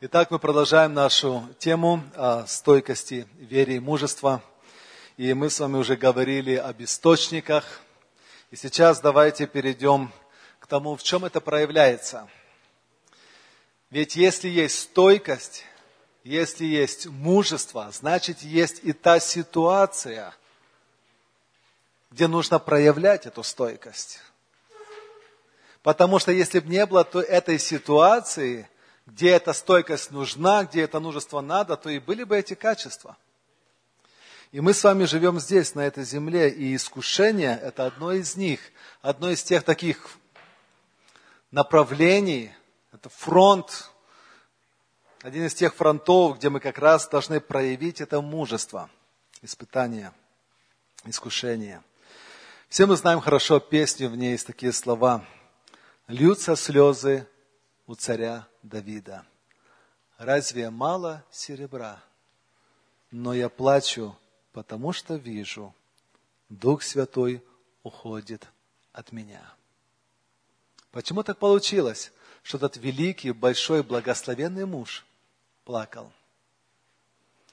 Итак, мы продолжаем нашу тему о стойкости, вере и мужества. И мы с вами уже говорили об источниках. И сейчас давайте перейдем к тому, в чем это проявляется. Ведь если есть стойкость, если есть мужество, значит есть и та ситуация, где нужно проявлять эту стойкость. Потому что если бы не было то этой ситуации – где эта стойкость нужна, где это мужество надо, то и были бы эти качества. И мы с вами живем здесь, на этой земле, и искушение – это одно из них, одно из тех таких направлений, это фронт, один из тех фронтов, где мы как раз должны проявить это мужество, испытание, искушение. Все мы знаем хорошо песню, в ней есть такие слова. «Льются слезы у царя Давида. Разве мало серебра? Но я плачу, потому что вижу, Дух Святой уходит от меня. Почему так получилось, что этот великий, большой, благословенный муж плакал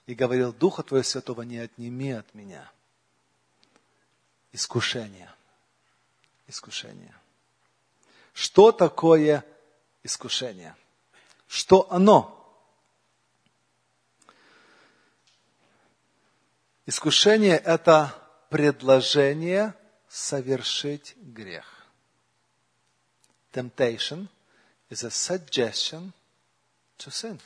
и говорил, Духа Твоего Святого не отними от меня. Искушение. Искушение. Что такое искушение. Что оно? Искушение – это предложение совершить грех. Temptation is a suggestion to sin.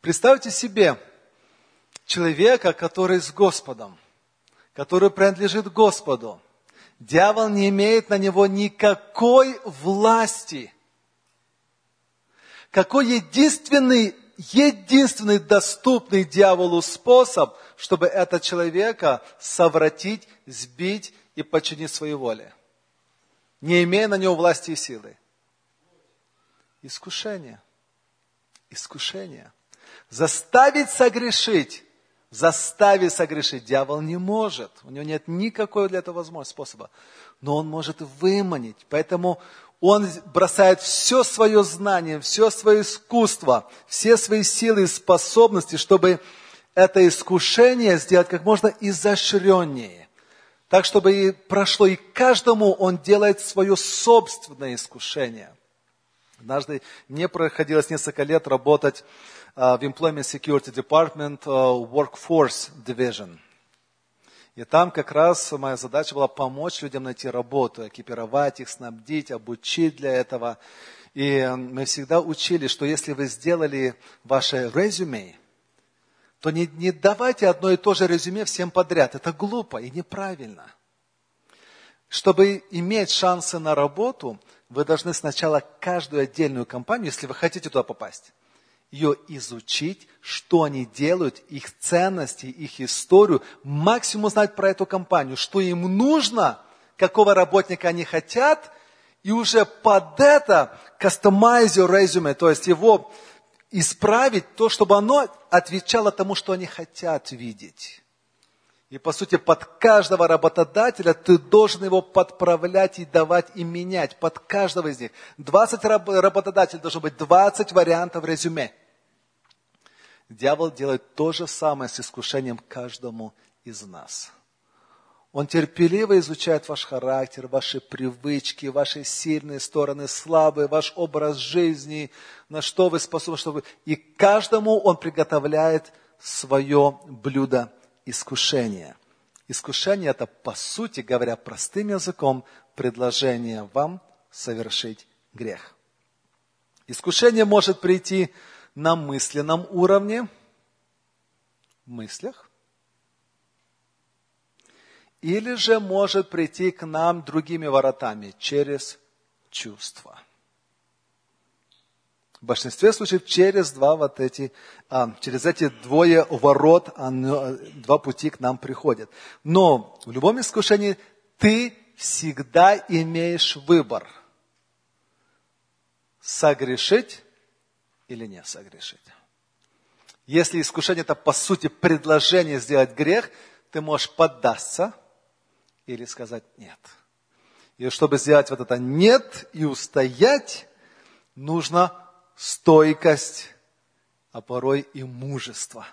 Представьте себе человека, который с Господом, который принадлежит Господу – Дьявол не имеет на него никакой власти. Какой единственный, единственный доступный дьяволу способ, чтобы этого человека совратить, сбить и подчинить своей воле, не имея на него власти и силы? Искушение. Искушение. Заставить согрешить заставить согрешить дьявол не может. У него нет никакого для этого возможности, способа. Но он может выманить. Поэтому он бросает все свое знание, все свое искусство, все свои силы и способности, чтобы это искушение сделать как можно изощреннее. Так, чтобы и прошло, и каждому он делает свое собственное искушение. Однажды мне приходилось несколько лет работать в Employment Security Department Workforce Division. И там как раз моя задача была помочь людям найти работу, экипировать их, снабдить, обучить для этого. И мы всегда учили, что если вы сделали ваше резюме, то не, не давайте одно и то же резюме всем подряд. Это глупо и неправильно. Чтобы иметь шансы на работу, вы должны сначала каждую отдельную компанию, если вы хотите туда попасть, ее изучить, что они делают, их ценности, их историю, максимум узнать про эту компанию, что им нужно, какого работника они хотят, и уже под это customize your resume, то есть его исправить, то, чтобы оно отвечало тому, что они хотят видеть. И по сути под каждого работодателя ты должен его подправлять и давать и менять. Под каждого из них. 20 работодателей должно быть 20 вариантов резюме. Дьявол делает то же самое с искушением каждому из нас. Он терпеливо изучает ваш характер, ваши привычки, ваши сильные стороны, слабые, ваш образ жизни, на что вы способны, чтобы... И каждому он приготовляет свое блюдо искушение. Искушение – это, по сути говоря, простым языком, предложение вам совершить грех. Искушение может прийти на мысленном уровне, в мыслях, или же может прийти к нам другими воротами, через чувства – в большинстве случаев через два вот эти, а, через эти двое ворот, оно, два пути к нам приходят. Но в любом искушении ты всегда имеешь выбор. Согрешить или не согрешить. Если искушение это по сути предложение сделать грех, ты можешь поддаться или сказать нет. И чтобы сделать вот это нет и устоять, нужна стойкость, а порой и мужество.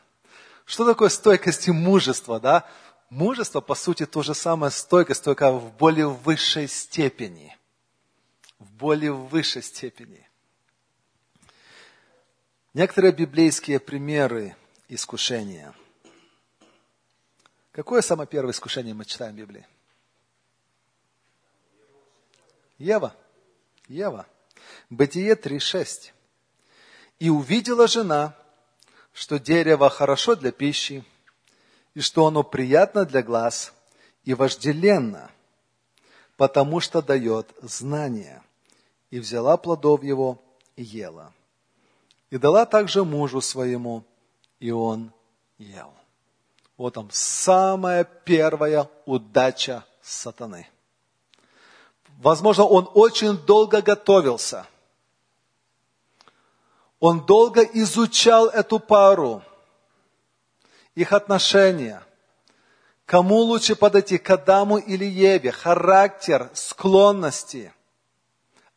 Что такое стойкость и мужество, да? Мужество, по сути, то же самое стойкость, только в более высшей степени. В более высшей степени. Некоторые библейские примеры искушения. Какое самое первое искушение мы читаем в Библии? Ева. Ева. Бытие 3.6. И увидела жена, что дерево хорошо для пищи, и что оно приятно для глаз и вожделенно, потому что дает знание. И взяла плодов его и ела. И дала также мужу своему, и он ел. Вот там самая первая удача сатаны. Возможно, он очень долго готовился. Он долго изучал эту пару, их отношения. Кому лучше подойти, к Адаму или Еве, характер, склонности,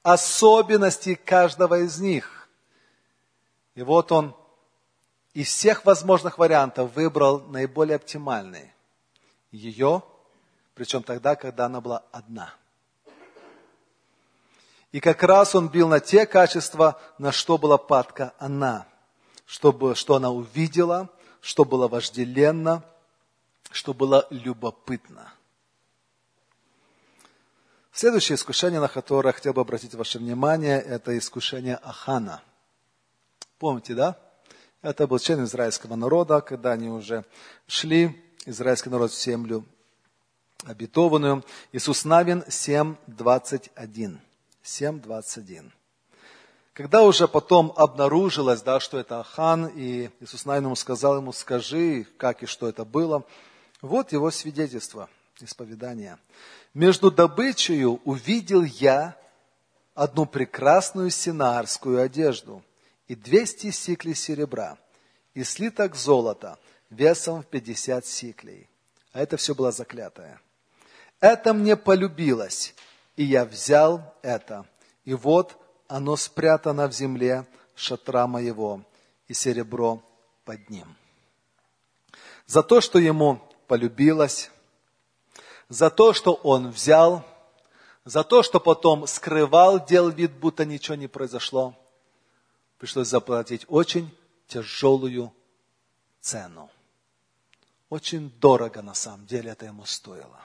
особенности каждого из них. И вот он из всех возможных вариантов выбрал наиболее оптимальный. Ее, причем тогда, когда она была одна – и как раз он бил на те качества, на что была падка она. Чтобы, что она увидела, что было вожделенно, что было любопытно. Следующее искушение, на которое хотел бы обратить ваше внимание, это искушение Ахана. Помните, да? Это был член израильского народа, когда они уже шли, израильский народ в землю обетованную. Иисус Навин 7, 21. 7.21. Когда уже потом обнаружилось, да, что это Ахан, и Иисус Навин сказал ему, скажи, как и что это было, вот его свидетельство, исповедание. «Между добычею увидел я одну прекрасную синарскую одежду и двести сиклей серебра, и слиток золота весом в пятьдесят сиклей». А это все было заклятое. «Это мне полюбилось, и я взял это, и вот оно спрятано в земле шатра моего, и серебро под ним. За то, что ему полюбилось, за то, что он взял, за то, что потом скрывал, делал вид, будто ничего не произошло, пришлось заплатить очень тяжелую цену. Очень дорого на самом деле это ему стоило.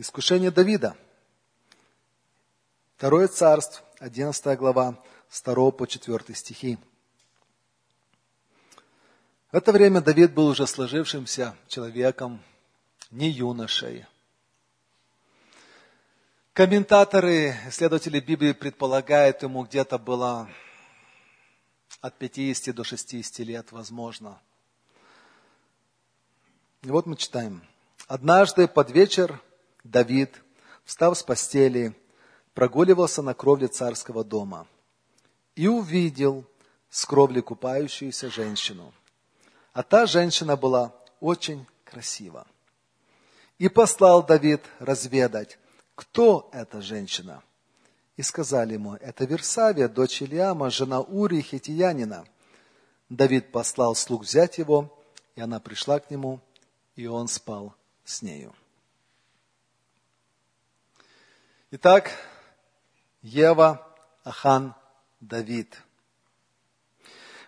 Искушение Давида. Второе царство, 11 глава, 2 по 4 стихи. В это время Давид был уже сложившимся человеком, не юношей. Комментаторы, исследователи Библии предполагают, ему где-то было от 50 до 60 лет, возможно. И вот мы читаем. Однажды под вечер Давид, встав с постели, прогуливался на кровле царского дома и увидел с кровли купающуюся женщину. А та женщина была очень красива. И послал Давид разведать, кто эта женщина. И сказали ему, это Версавия, дочь Ильяма, жена Урии Хитиянина. Давид послал слуг взять его, и она пришла к нему, и он спал с нею. Итак, Ева, Ахан, Давид.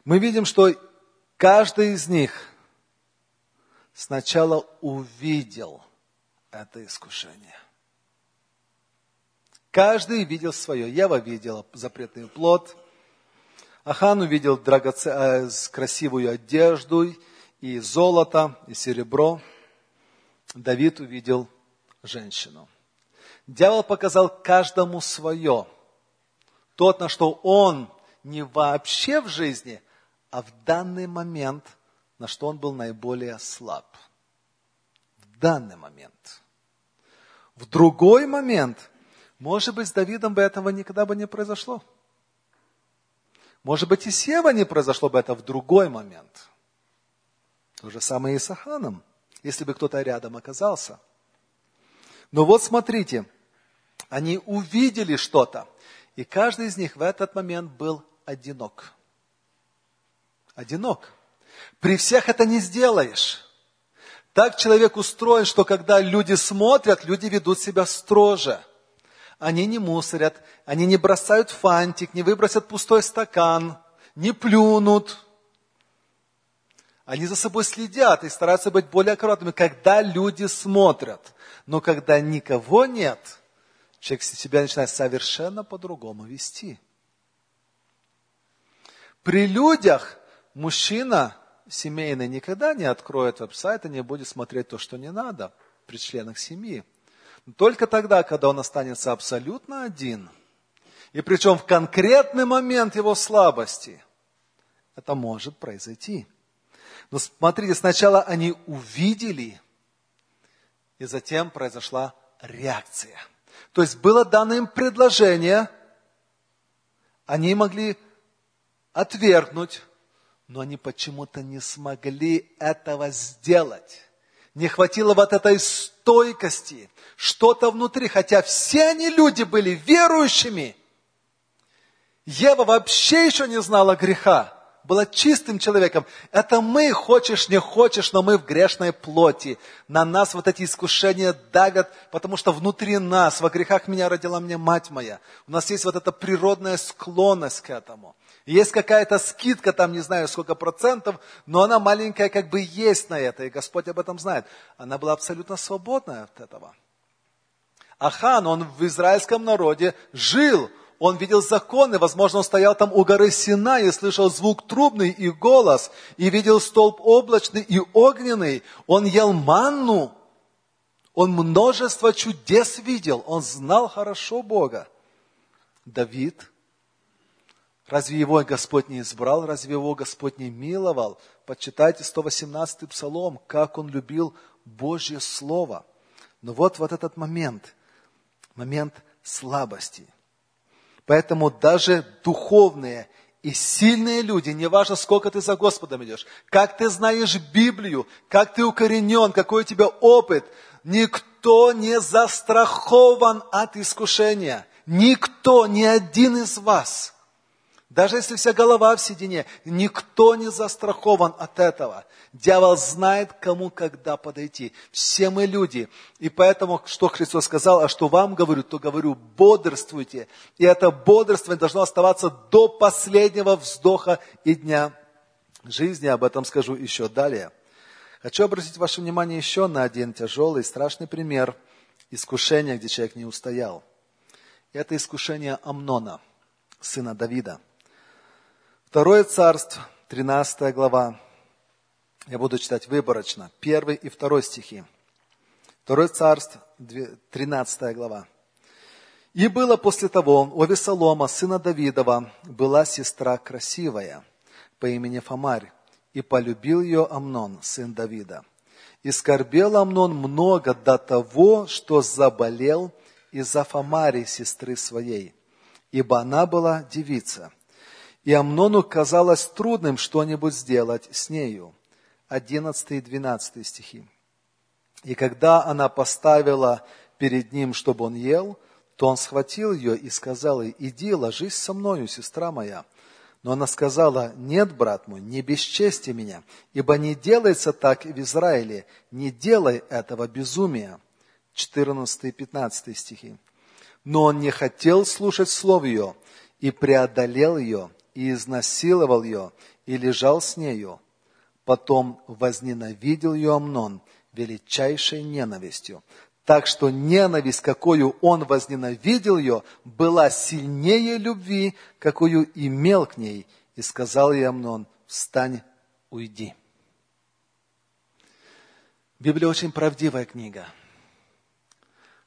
Мы видим, что каждый из них сначала увидел это искушение. Каждый видел свое. Ева видела запретный плод. Ахан увидел драгоце... Э, красивую одежду и золото, и серебро. Давид увидел женщину. Дьявол показал каждому свое. Тот, на что он не вообще в жизни, а в данный момент, на что он был наиболее слаб. В данный момент. В другой момент, может быть, с Давидом бы этого никогда бы не произошло. Может быть, и с Евой не произошло бы это в другой момент. То же самое и с Аханом, если бы кто-то рядом оказался. Но вот смотрите – Они увидели что-то. И каждый из них в этот момент был одинок. Одинок. При всех это не сделаешь. Так человек устроен, что когда люди смотрят, люди ведут себя строже. Они не мусорят, они не бросают фантик, не выбросят пустой стакан, не плюнут. Они за собой следят и стараются быть более аккуратными, когда люди смотрят. Но когда никого нет, человек себя начинает совершенно по-другому вести. При людях мужчина семейный никогда не откроет веб-сайт и не будет смотреть то, что не надо при членах семьи. Только тогда, когда он останется абсолютно один, и причем в конкретный момент его слабости, это может произойти. Но смотрите, сначала они увидели, и затем произошла реакция. То есть было дано им предложение, они могли отвергнуть, но они почему-то не смогли этого сделать. Не хватило вот этой стойкости, что-то внутри, хотя все они люди были верующими. Ева вообще еще не знала греха была чистым человеком. Это мы, хочешь, не хочешь, но мы в грешной плоти. На нас вот эти искушения давят, потому что внутри нас, во грехах меня родила мне мать моя. У нас есть вот эта природная склонность к этому. Есть какая-то скидка, там не знаю сколько процентов, но она маленькая как бы есть на это, и Господь об этом знает. Она была абсолютно свободная от этого. Ахан, он в израильском народе жил, он видел законы, возможно, он стоял там у горы Сина и слышал звук трубный и голос, и видел столб облачный и огненный. Он ел манну, он множество чудес видел, он знал хорошо Бога. Давид, разве его Господь не избрал, разве его Господь не миловал? Почитайте 118-й псалом, как он любил Божье Слово. Но вот, вот этот момент, момент слабости – Поэтому даже духовные и сильные люди, неважно, сколько ты за Господом идешь, как ты знаешь Библию, как ты укоренен, какой у тебя опыт, никто не застрахован от искушения. Никто, ни один из вас – даже если вся голова в седине, никто не застрахован от этого. Дьявол знает, кому когда подойти. Все мы люди. И поэтому, что Христос сказал, а что вам говорю, то говорю, бодрствуйте. И это бодрствование должно оставаться до последнего вздоха и дня жизни. Об этом скажу еще далее. Хочу обратить ваше внимание еще на один тяжелый, страшный пример искушения, где человек не устоял. Это искушение Амнона, сына Давида – Второе царство, 13 глава. Я буду читать выборочно. Первый и второй стихи. Второе царство, 13 глава. И было после того, у Весолома, сына Давидова, была сестра красивая по имени Фомарь, и полюбил ее Амнон, сын Давида. И скорбел Амнон много до того, что заболел из-за Фомари, сестры своей, ибо она была девица – и Амнону казалось трудным что-нибудь сделать с нею. 11 и 12 стихи. И когда она поставила перед ним, чтобы он ел, то он схватил ее и сказал ей, иди, ложись со мною, сестра моя. Но она сказала, нет, брат мой, не бесчести меня, ибо не делается так в Израиле, не делай этого безумия. 14 и 15 стихи. Но он не хотел слушать слов ее и преодолел ее, и изнасиловал ее, и лежал с нею. Потом возненавидел ее Амнон величайшей ненавистью. Так что ненависть, какую он возненавидел ее, была сильнее любви, какую имел к ней. И сказал ей Амнон, встань, уйди. Библия очень правдивая книга.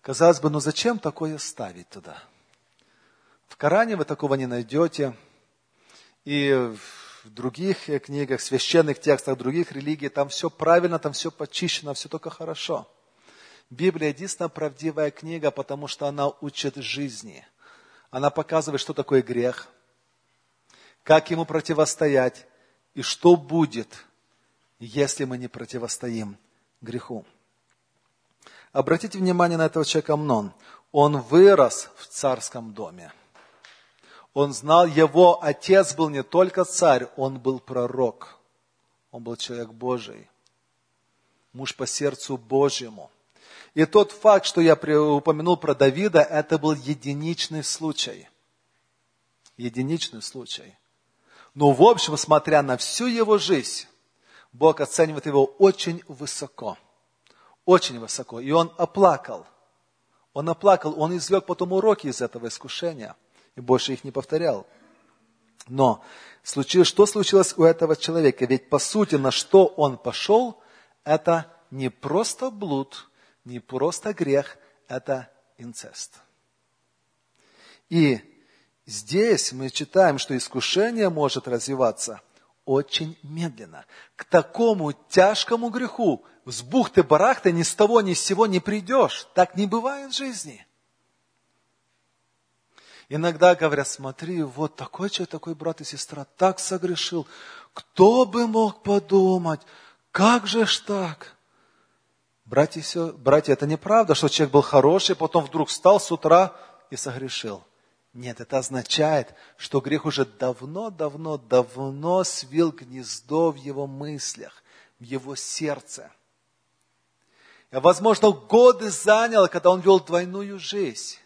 Казалось бы, ну зачем такое ставить туда? В Коране вы такого не найдете. И в других книгах, священных текстах других религий, там все правильно, там все почищено, все только хорошо. Библия единственная правдивая книга, потому что она учит жизни. Она показывает, что такое грех, как ему противостоять и что будет, если мы не противостоим греху. Обратите внимание на этого человека Амнон. Он вырос в царском доме. Он знал, его отец был не только царь, он был пророк. Он был человек Божий. Муж по сердцу Божьему. И тот факт, что я упомянул про Давида, это был единичный случай. Единичный случай. Но в общем, смотря на всю его жизнь, Бог оценивает его очень высоко. Очень высоко. И он оплакал. Он оплакал, он извлек потом уроки из этого искушения. И больше их не повторял. Но случилось, что случилось у этого человека? Ведь по сути, на что он пошел, это не просто блуд, не просто грех, это инцест. И здесь мы читаем, что искушение может развиваться очень медленно. К такому тяжкому греху с бухты-барахты ни с того ни с сего не придешь. Так не бывает в жизни. Иногда говорят, смотри, вот такой человек, такой брат и сестра так согрешил. Кто бы мог подумать, как же ж так? Братья, все, братья, это неправда, что человек был хороший, потом вдруг встал с утра и согрешил. Нет, это означает, что грех уже давно-давно-давно свил гнездо в его мыслях, в его сердце. И, возможно, годы заняло, когда он вел двойную жизнь.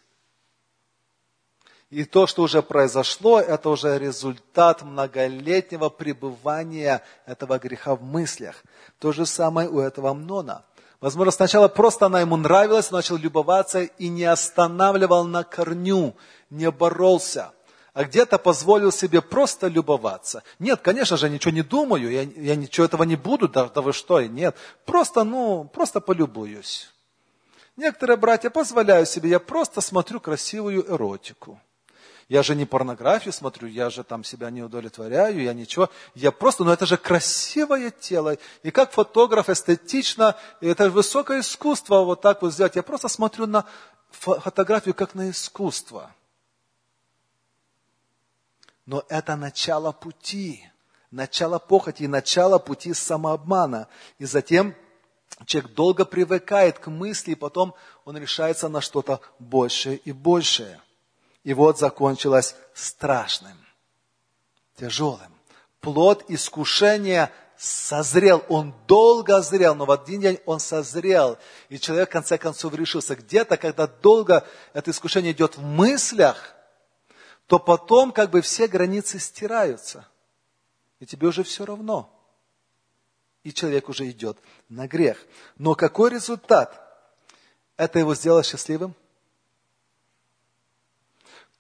И то, что уже произошло, это уже результат многолетнего пребывания этого греха в мыслях. То же самое у этого Амнона. Возможно, сначала просто она ему нравилась, начал любоваться и не останавливал на корню, не боролся, а где-то позволил себе просто любоваться. Нет, конечно же, ничего не думаю, я, я ничего этого не буду, да, да вы что, нет. Просто, ну, просто полюбуюсь. Некоторые братья позволяют себе, я просто смотрю красивую эротику. Я же не порнографию смотрю, я же там себя не удовлетворяю, я ничего. Я просто, ну это же красивое тело. И как фотограф эстетично, это высокое искусство вот так вот сделать. Я просто смотрю на фотографию как на искусство. Но это начало пути, начало похоти, начало пути самообмана. И затем человек долго привыкает к мысли, и потом он решается на что-то большее и большее. И вот закончилось страшным, тяжелым. Плод искушения созрел, он долго зрел, но в один день он созрел. И человек в конце концов решился. Где-то, когда долго это искушение идет в мыслях, то потом как бы все границы стираются. И тебе уже все равно. И человек уже идет на грех. Но какой результат? Это его сделало счастливым?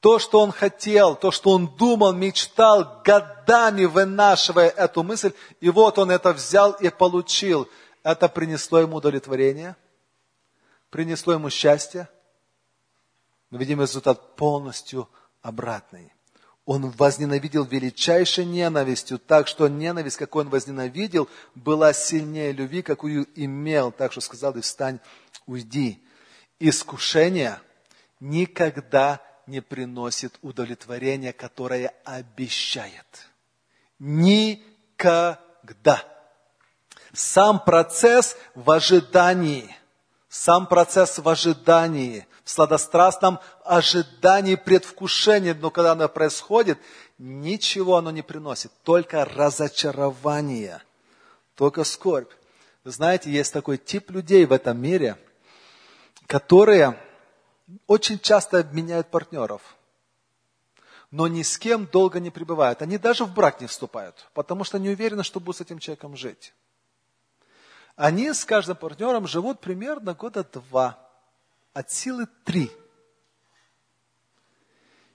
То, что он хотел, то, что он думал, мечтал, годами вынашивая эту мысль, и вот он это взял и получил. Это принесло ему удовлетворение, принесло ему счастье. Мы видим результат полностью обратный. Он возненавидел величайшей ненавистью, так что ненависть, какую он возненавидел, была сильнее любви, какую имел. Так что сказал, и встань, уйди. Искушение никогда не приносит удовлетворения, которое обещает. Никогда. Сам процесс в ожидании, сам процесс в ожидании, в сладострастном ожидании, предвкушении, но когда оно происходит, ничего оно не приносит, только разочарование, только скорбь. Вы знаете, есть такой тип людей в этом мире, которые очень часто меняют партнеров, но ни с кем долго не пребывают. Они даже в брак не вступают, потому что не уверены, что будут с этим человеком жить. Они с каждым партнером живут примерно года два, от силы три.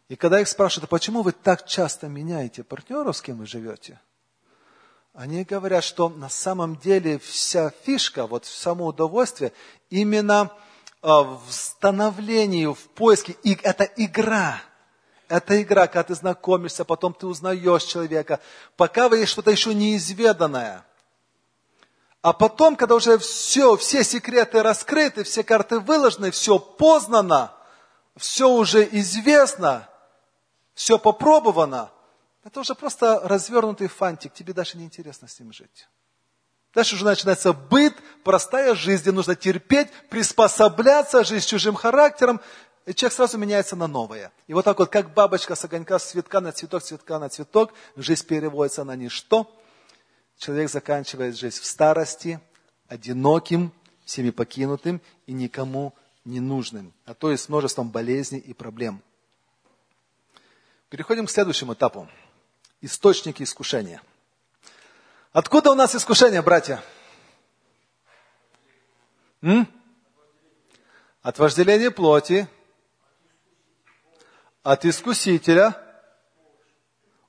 И когда их спрашивают, а почему вы так часто меняете партнеров, с кем вы живете? Они говорят, что на самом деле вся фишка, вот само удовольствие, именно в становлении, в поиске. И это игра. Это игра, когда ты знакомишься, потом ты узнаешь человека, пока вы есть что-то еще неизведанное. А потом, когда уже все, все секреты раскрыты, все карты выложены, все познано, все уже известно, все попробовано, это уже просто развернутый фантик, тебе даже не интересно с ним жить. Дальше уже начинается быт, простая жизнь, где нужно терпеть, приспособляться, жить с чужим характером. и человек сразу меняется на новое. И вот так вот, как бабочка с огонька, с цветка на цветок, цветка на цветок, жизнь переводится на ничто. Человек заканчивает жизнь в старости, одиноким, всеми покинутым и никому не нужным, а то и с множеством болезней и проблем. Переходим к следующему этапу. Источники искушения. Откуда у нас искушение, братья? М? От вожделения плоти, от искусителя,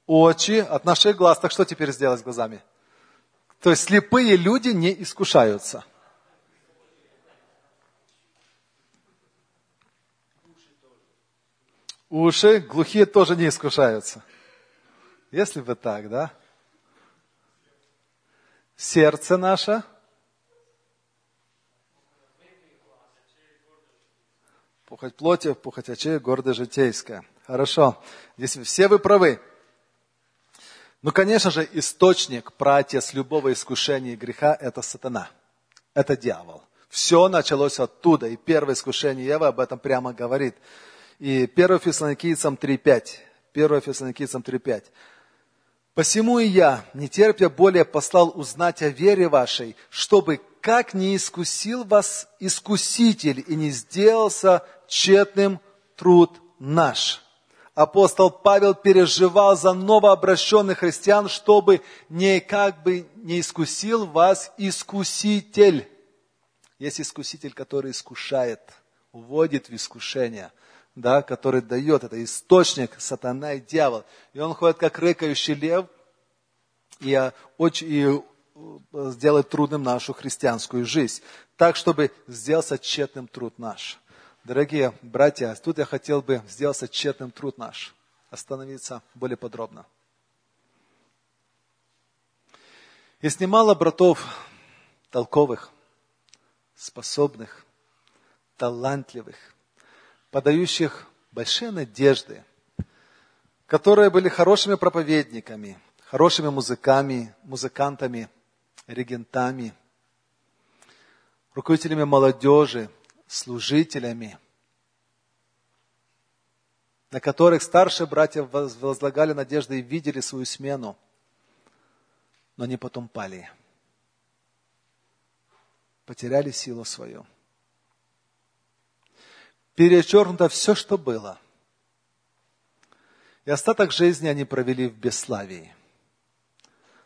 очи, от наших глаз. Так что теперь сделать с глазами? То есть слепые люди не искушаются. Уши, глухие тоже не искушаются. Если бы так, да? Сердце наше. Пухоть плоти, пухоть очей, гордо житейская. Хорошо. Здесь все вы правы. Ну, конечно же, источник, праотец любого искушения и греха – это сатана. Это дьявол. Все началось оттуда. И первое искушение Ева об этом прямо говорит – и 1 Фессалоникийцам 3.5. 1 Фессалоникийцам 3.5. «Посему и я, не терпя более, послал узнать о вере вашей, чтобы как не искусил вас искуситель и не сделался тщетным труд наш». Апостол Павел переживал за новообращенных христиан, чтобы не как бы не искусил вас искуситель. Есть искуситель, который искушает, уводит в искушение – да, который дает, это источник, сатана и дьявол. И он ходит как рыкающий лев и, а, очень, и э, сделает трудным нашу христианскую жизнь, так, чтобы сделался тщетным труд наш. Дорогие братья, тут я хотел бы сделаться тщетным труд наш, остановиться более подробно. Есть немало братов толковых, способных, талантливых, подающих большие надежды, которые были хорошими проповедниками, хорошими музыками, музыкантами, регентами, руководителями молодежи, служителями, на которых старшие братья возлагали надежды и видели свою смену, но они потом пали, потеряли силу свою перечеркнуто все, что было. И остаток жизни они провели в бесславии.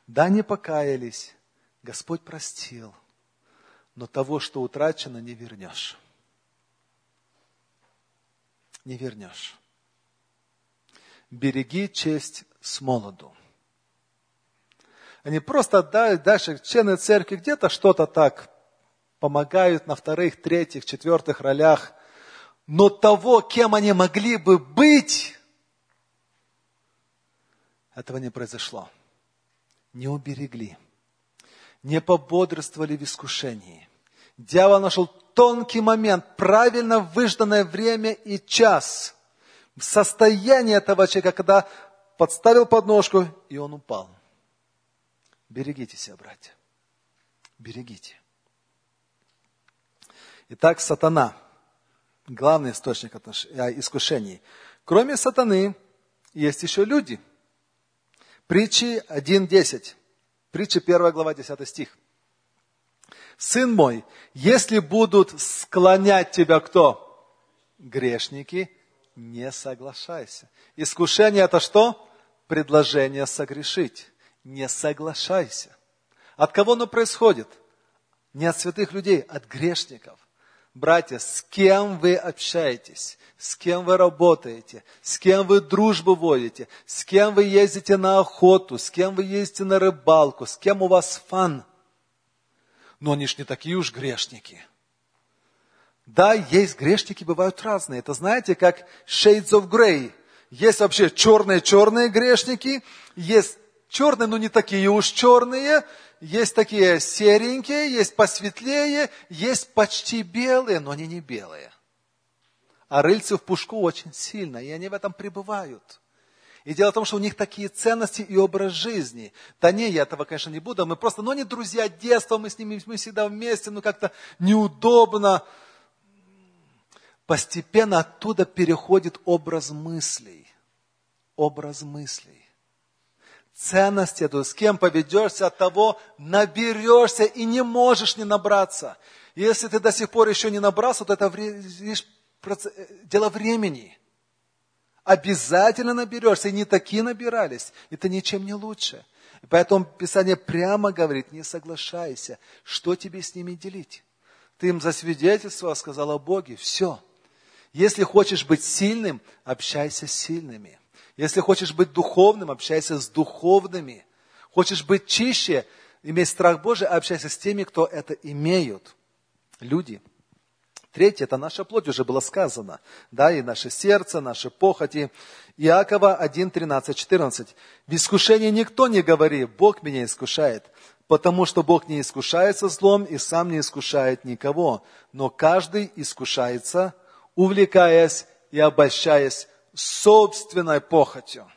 Да, они покаялись, Господь простил, но того, что утрачено, не вернешь. Не вернешь. Береги честь с молоду. Они просто дальше члены церкви где-то что-то так помогают на вторых, третьих, четвертых ролях – но того, кем они могли бы быть, этого не произошло. Не уберегли, не пободрствовали в искушении. Дьявол нашел тонкий момент, правильно выжданное время и час. В состоянии этого человека, когда подставил подножку, и он упал. Берегите себя, братья. Берегите. Итак, сатана – главный источник. Э, искушений. Кроме сатаны, есть еще люди. Притчи 1.10. Притча 1 глава 10 стих. Сын мой, если будут склонять тебя кто? Грешники, не соглашайся. Искушение это что? Предложение согрешить. Не соглашайся. От кого оно происходит? Не от святых людей, от грешников. Братья, с кем вы общаетесь, с кем вы работаете, с кем вы дружбу водите, с кем вы ездите на охоту, с кем вы ездите на рыбалку, с кем у вас фан. Но они ж не такие уж грешники. Да, есть грешники, бывают разные. Это знаете, как shades of grey. Есть вообще черные-черные грешники, есть черные, но не такие уж черные, есть такие серенькие, есть посветлее, есть почти белые, но они не белые. А рыльцы в пушку очень сильно, и они в этом пребывают. И дело в том, что у них такие ценности и образ жизни. Да не, я этого, конечно, не буду. Мы просто, ну, они друзья детства, мы с ними мы всегда вместе, ну, как-то неудобно. постепенно оттуда переходит образ мыслей. Образ мыслей. Ценность эту, с кем поведешься, от того наберешься и не можешь не набраться. Если ты до сих пор еще не набрался, то это лишь дело времени. Обязательно наберешься, и не такие набирались, это ничем не лучше. И поэтому Писание прямо говорит, не соглашайся, что тебе с ними делить. Ты им засвидетельствовал, сказал о Боге, все. Если хочешь быть сильным, общайся с сильными. Если хочешь быть духовным, общайся с духовными. Хочешь быть чище, иметь страх Божий, общайся с теми, кто это имеют. Люди. Третье, это наша плоть, уже было сказано. Да, и наше сердце, наши похоти. Иакова 1, 13, 14. В искушении никто не говори, Бог меня искушает. Потому что Бог не искушается злом и сам не искушает никого. Но каждый искушается, увлекаясь и обольщаясь собственной похотью.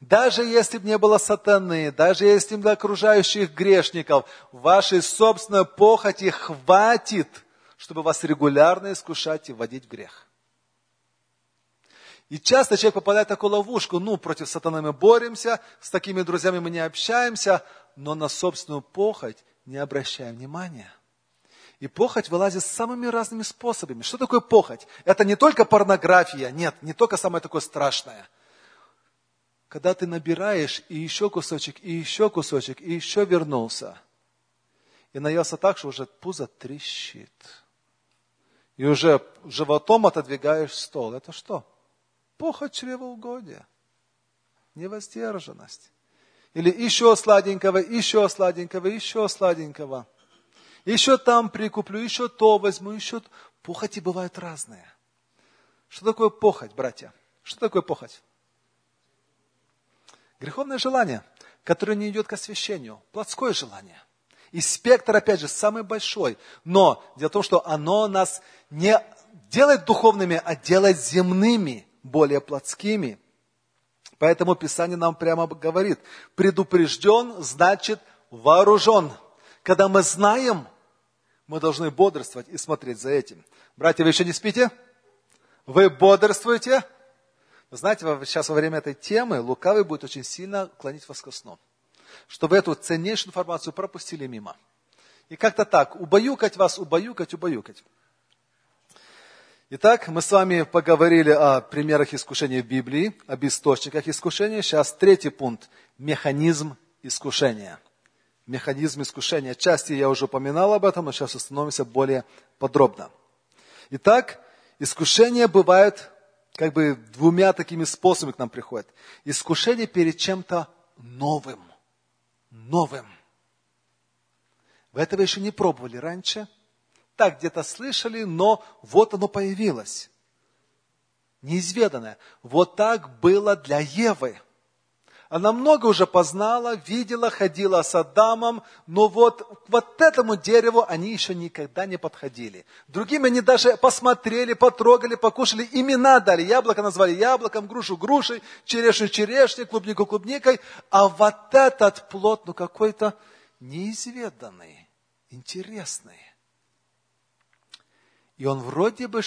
Даже если бы не было сатаны, даже если бы окружающих грешников, вашей собственной похоти хватит, чтобы вас регулярно искушать и вводить в грех. И часто человек попадает в такую ловушку, ну, против сатаны мы боремся, с такими друзьями мы не общаемся, но на собственную похоть не обращаем внимания. И похоть вылазит самыми разными способами. Что такое похоть? Это не только порнография, нет, не только самое такое страшное. Когда ты набираешь и еще кусочек, и еще кусочек, и еще вернулся. И наелся так, что уже пузо трещит. И уже животом отодвигаешь стол. Это что? Похоть чревоугодия. Невоздержанность. Или еще сладенького, еще сладенького, еще сладенького. Еще там прикуплю, еще то возьму, еще... Похоти бывают разные. Что такое похоть, братья? Что такое похоть? Греховное желание, которое не идет к освящению. Плотское желание. И спектр, опять же, самый большой. Но дело в том, что оно нас не делает духовными, а делает земными, более плотскими. Поэтому Писание нам прямо говорит, предупрежден, значит вооружен. Когда мы знаем, мы должны бодрствовать и смотреть за этим. Братья, вы еще не спите? Вы бодрствуете? Вы знаете, сейчас во время этой темы лукавый будет очень сильно клонить вас ко сну. Чтобы эту ценнейшую информацию пропустили мимо. И как-то так, убаюкать вас, убаюкать, убаюкать. Итак, мы с вами поговорили о примерах искушения в Библии, об источниках искушения. Сейчас третий пункт – механизм искушения. Механизм искушения. Части я уже упоминал об этом, но сейчас остановимся более подробно. Итак, искушение бывает как бы двумя такими способами к нам приходит. Искушение перед чем-то новым. Новым. Вы этого еще не пробовали раньше – так где-то слышали, но вот оно появилось. Неизведанное. Вот так было для Евы. Она много уже познала, видела, ходила с Адамом, но вот к вот этому дереву они еще никогда не подходили. Другим они даже посмотрели, потрогали, покушали, имена дали. Яблоко назвали яблоком, грушу грушей, черешню черешней, клубнику клубникой. А вот этот плод, ну какой-то неизведанный, интересный. И он вроде бы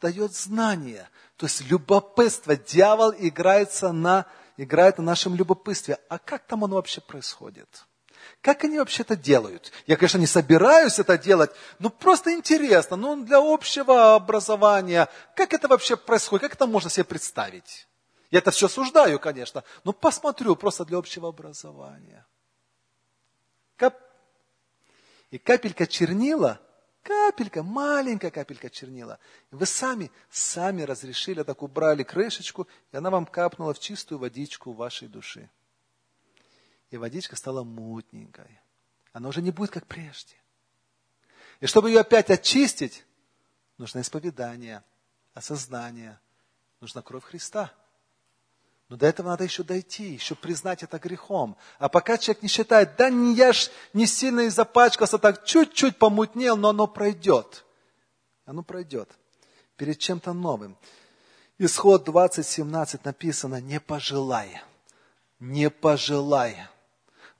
дает знания. То есть любопытство. Дьявол играется на, играет на нашем любопытстве. А как там оно вообще происходит? Как они вообще это делают? Я, конечно, не собираюсь это делать, но просто интересно, ну, для общего образования, как это вообще происходит, как это можно себе представить? Я это все осуждаю, конечно, но посмотрю просто для общего образования. Кап... И капелька чернила Капелька, маленькая капелька чернила. Вы сами, сами разрешили, так убрали крышечку, и она вам капнула в чистую водичку вашей души. И водичка стала мутненькой. Она уже не будет, как прежде. И чтобы ее опять очистить, нужно исповедание, осознание, нужна кровь Христа – но до этого надо еще дойти, еще признать это грехом. А пока человек не считает, да не я ж не сильно и запачкался, так чуть-чуть помутнел, но оно пройдет. Оно пройдет. Перед чем-то новым. Исход 20.17 написано, не пожелай. Не пожелай.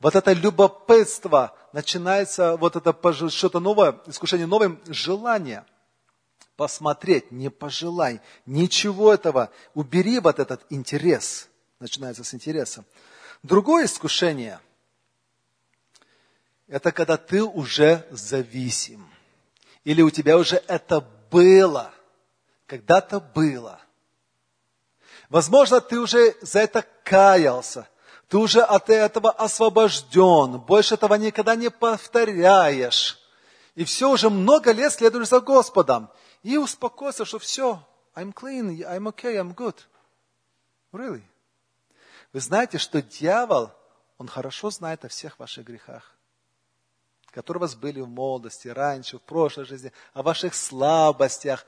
Вот это любопытство, начинается вот это что-то новое, искушение новым, желание. Посмотреть, не пожелай, ничего этого, убери вот этот интерес. Начинается с интереса. Другое искушение – это когда ты уже зависим. Или у тебя уже это было, когда-то было. Возможно, ты уже за это каялся, ты уже от этого освобожден, больше этого никогда не повторяешь. И все, уже много лет следуешь за Господом. И успокойся, что все, I'm clean, I'm okay, I'm good. Really? Вы знаете, что дьявол, он хорошо знает о всех ваших грехах, которые у вас были в молодости, раньше, в прошлой жизни, о ваших слабостях.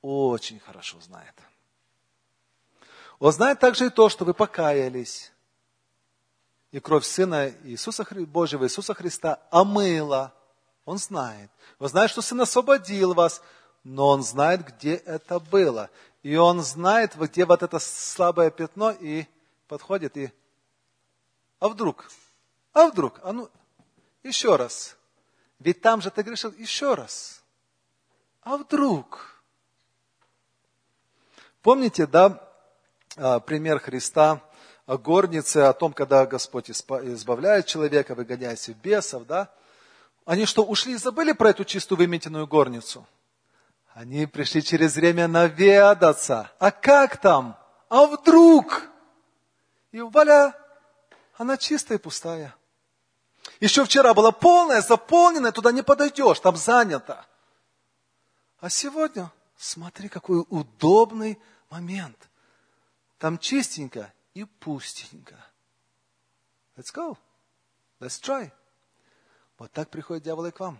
Очень хорошо знает. Он знает также и то, что вы покаялись. И кровь Сына Иисуса Божьего, Иисуса Христа омыла. Он знает. Он знает, что Сын освободил вас, но Он знает, где это было. И Он знает, где вот это слабое пятно, и подходит и... А вдруг? А вдруг? А ну, еще раз. Ведь там же ты грешил еще раз. А вдруг? Помните, да, а, пример Христа о горнице, о том, когда Господь избавляет человека, выгоняя из бесов, да? Они что, ушли и забыли про эту чистую выметенную горницу? Они пришли через время наведаться. А как там? А вдруг? И валя, она чистая и пустая. Еще вчера была полная, заполненная, туда не подойдешь, там занято. А сегодня, смотри, какой удобный момент. Там чистенько и пустенько. Let's go. Let's try. Вот так приходит дьявол и к вам.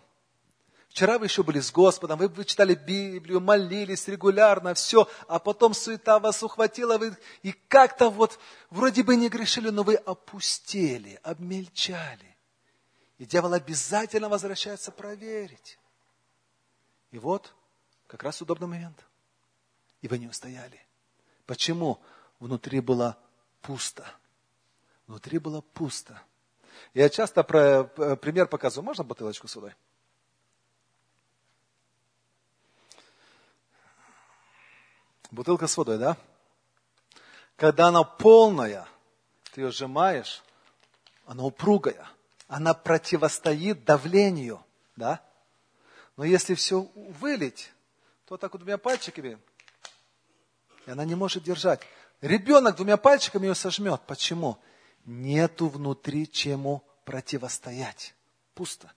Вчера вы еще были с Господом, вы, вы читали Библию, молились регулярно, все, а потом суета вас ухватила, вы, и как-то вот вроде бы не грешили, но вы опустели, обмельчали. И дьявол обязательно возвращается проверить. И вот как раз удобный момент. И вы не устояли. Почему? Внутри было пусто. Внутри было пусто. Я часто про, пример показываю. Можно бутылочку с водой? Бутылка с водой, да? Когда она полная, ты ее сжимаешь, она упругая, она противостоит давлению, да? Но если все вылить, то так вот двумя пальчиками, и она не может держать. Ребенок двумя пальчиками ее сожмет. Почему? Нету внутри чему противостоять. Пусто.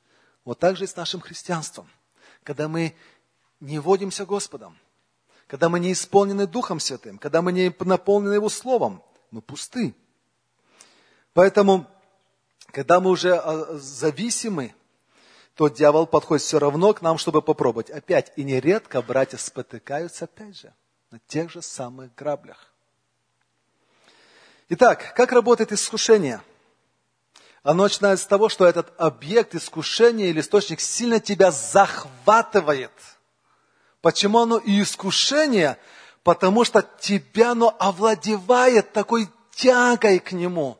Вот так же и с нашим христианством. Когда мы не водимся Господом, когда мы не исполнены Духом Святым, когда мы не наполнены Его Словом, мы пусты. Поэтому, когда мы уже а, зависимы, то дьявол подходит все равно к нам, чтобы попробовать. Опять, и нередко братья спотыкаются опять же на тех же самых граблях. Итак, как работает искушение? Оно начинается с того, что этот объект искушения или источник сильно тебя захватывает – Почему оно и искушение? Потому что тебя оно овладевает такой тягой к нему.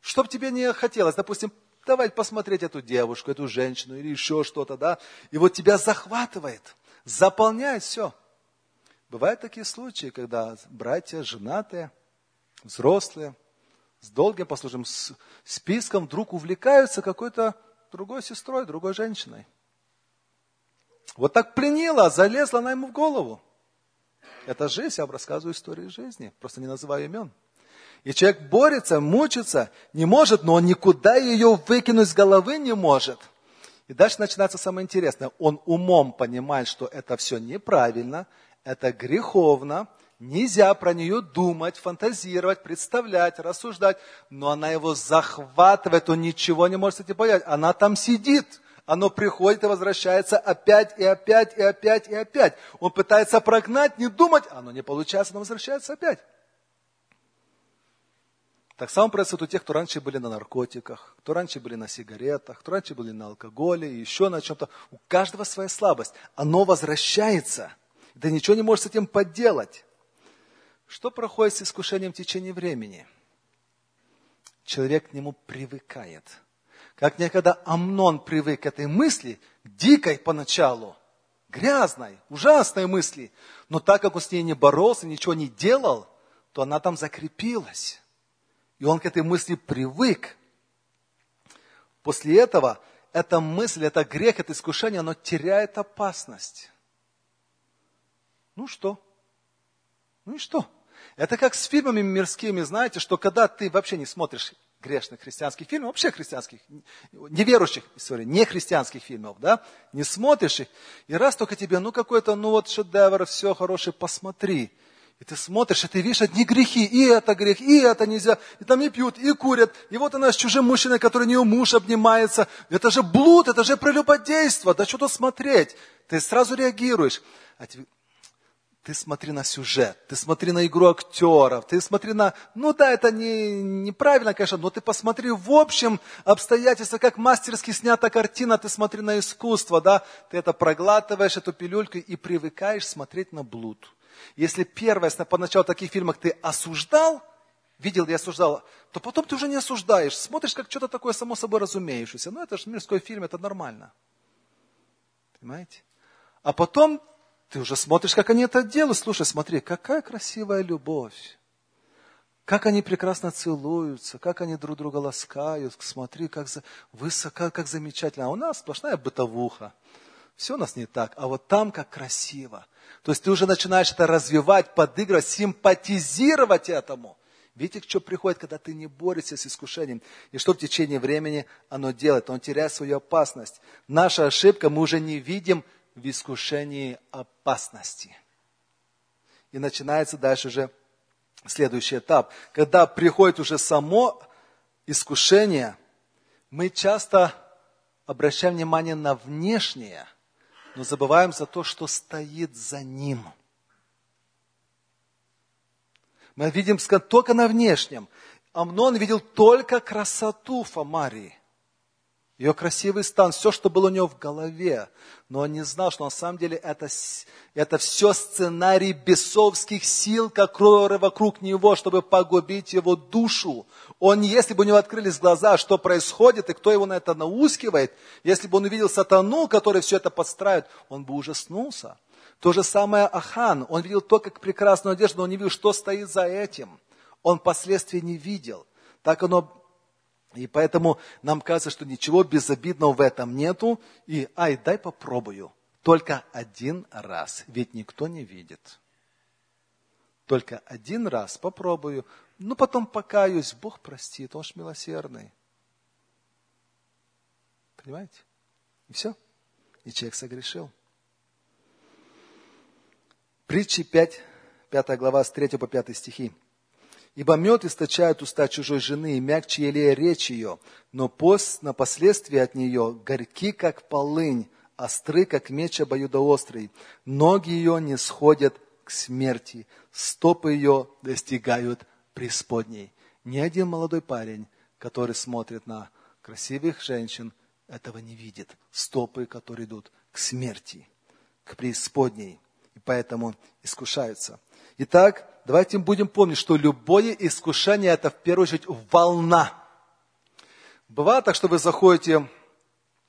Чтоб тебе не хотелось, допустим, давай посмотреть эту девушку, эту женщину или еще что-то, да, и вот тебя захватывает, заполняет все. Бывают такие случаи, когда братья, женатые, взрослые, с долгим послужим списком вдруг увлекаются какой-то другой сестрой, другой женщиной. Вот так пленила, залезла она ему в голову. Это жизнь, я вам рассказываю историю жизни, просто не называю имен. И человек борется, мучится, не может, но он никуда ее выкинуть с головы не может. И дальше начинается самое интересное. Он умом понимает, что это все неправильно, это греховно, нельзя про нее думать, фантазировать, представлять, рассуждать, но она его захватывает, он ничего не может с этим понять. Она там сидит – оно приходит и возвращается опять и опять и опять и опять. Он пытается прогнать, не думать, оно не получается, оно возвращается опять. Так само происходит у тех, кто раньше были на наркотиках, кто раньше были на сигаретах, кто раньше были на алкоголе еще на чем-то. У каждого своя слабость. Оно возвращается. Да ничего не может с этим поделать. Что проходит с искушением в течение времени? Человек к нему привыкает – как некогда Амнон привык к этой мысли, дикой поначалу, грязной, ужасной мысли. Но так как он с ней не боролся, ничего не делал, то она там закрепилась. И он к этой мысли привык. После этого эта мысль, это грех, это искушение, оно теряет опасность. Ну что? Ну и что? Это как с фильмами мирскими, знаете, что когда ты вообще не смотришь грешных христианских фильмов, вообще христианских, неверующих, sorry, не христианских фильмов, да, не смотришь их, и раз только тебе, ну какой-то, ну вот шедевр, все хорошее, посмотри. И ты смотришь, и ты видишь одни грехи, и это грех, и это нельзя, и там и пьют, и курят, и вот она с чужим мужчиной, который не муж обнимается, это же блуд, это же прелюбодейство, да что тут смотреть? Ты сразу реагируешь. А тебе, ты смотри на сюжет, ты смотри на игру актеров, ты смотри на... Ну да, это не, неправильно, конечно, но ты посмотри в общем обстоятельства, как мастерски снята картина, ты смотри на искусство, да, ты это проглатываешь, эту пилюльку и привыкаешь смотреть на блуд. Если первое, поначалу в таких фильмах ты осуждал, видел и осуждал, то потом ты уже не осуждаешь, смотришь как что-то такое само собой разумеющееся. Ну это же мирской фильм, это нормально. Понимаете? А потом ты уже смотришь, как они это делают. Слушай, смотри, какая красивая любовь. Как они прекрасно целуются, как они друг друга ласкают. Смотри, как за... высоко, как замечательно. А у нас сплошная бытовуха. Все у нас не так. А вот там как красиво. То есть ты уже начинаешь это развивать, подыгрывать, симпатизировать этому. Видите, что приходит, когда ты не борешься с искушением. И что в течение времени оно делает? Он теряет свою опасность. Наша ошибка, мы уже не видим в искушении опасности. И начинается дальше уже следующий этап. Когда приходит уже само искушение, мы часто обращаем внимание на внешнее, но забываем за то, что стоит за ним. Мы видим только на внешнем. Амнон видел только красоту Фомарии ее красивый стан, все, что было у него в голове. Но он не знал, что на самом деле это, это все сценарий бесовских сил, которые вокруг него, чтобы погубить его душу. Он, если бы у него открылись глаза, что происходит и кто его на это наускивает, если бы он увидел сатану, который все это подстраивает, он бы ужаснулся. То же самое Ахан. Он видел только как прекрасную одежду, но он не видел, что стоит за этим. Он последствий не видел. Так оно и поэтому нам кажется, что ничего безобидного в этом нету. И, ай, дай попробую. Только один раз, ведь никто не видит. Только один раз попробую, ну потом покаюсь, Бог простит, Он ж милосердный. Понимаете? И все. И человек согрешил. Притчи 5, 5 глава с 3 по 5 стихи. Ибо мед источает уста чужой жены, и мягче елея речь ее, но пост на последствия от нее горьки, как полынь, остры, как меч обоюдоострый. Ноги ее не сходят к смерти, стопы ее достигают преисподней. Ни один молодой парень, который смотрит на красивых женщин, этого не видит. Стопы, которые идут к смерти, к преисподней. И поэтому искушаются. Итак, давайте будем помнить, что любое искушение – это в первую очередь волна. Бывает так, что вы заходите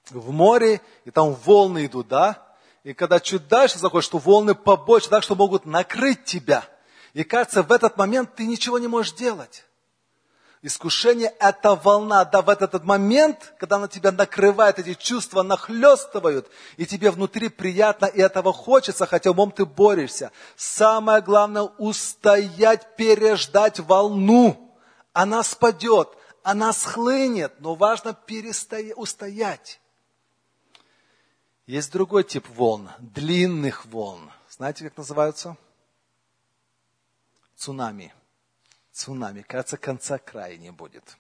в море, и там волны идут, да? И когда чуть дальше заходишь, что волны побольше, так что могут накрыть тебя. И кажется, в этот момент ты ничего не можешь делать. Искушение – это волна. Да, в этот момент, когда она тебя накрывает, эти чувства нахлестывают, и тебе внутри приятно, и этого хочется, хотя умом ты борешься. Самое главное – устоять, переждать волну. Она спадет, она схлынет, но важно перестоять, устоять. Есть другой тип волн, длинных волн. Знаете, как называются? Цунами цунами. Кажется, конца края не будет.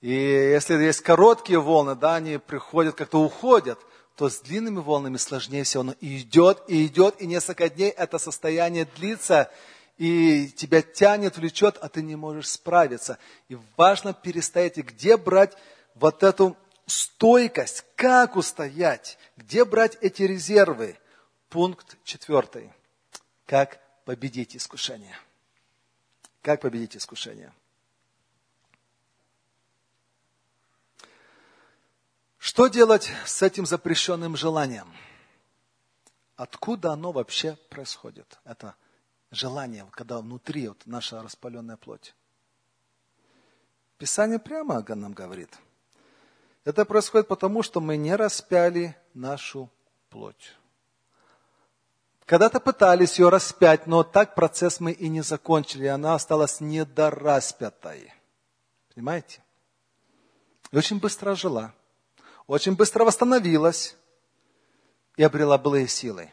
И если есть короткие волны, да, они приходят, как-то уходят, то с длинными волнами сложнее всего. Оно идет, и идет, и несколько дней это состояние длится, и тебя тянет, влечет, а ты не можешь справиться. И важно перестоять, и где брать вот эту стойкость, как устоять, где брать эти резервы. Пункт четвертый. Как победить искушение. Как победить искушение? Что делать с этим запрещенным желанием? Откуда оно вообще происходит? Это желание, когда внутри вот наша распаленная плоть. Писание прямо нам говорит. Это происходит потому, что мы не распяли нашу плоть. Когда-то пытались ее распять, но так процесс мы и не закончили, она осталась недораспятой. Понимаете? И очень быстро жила, очень быстро восстановилась и обрела былые силы.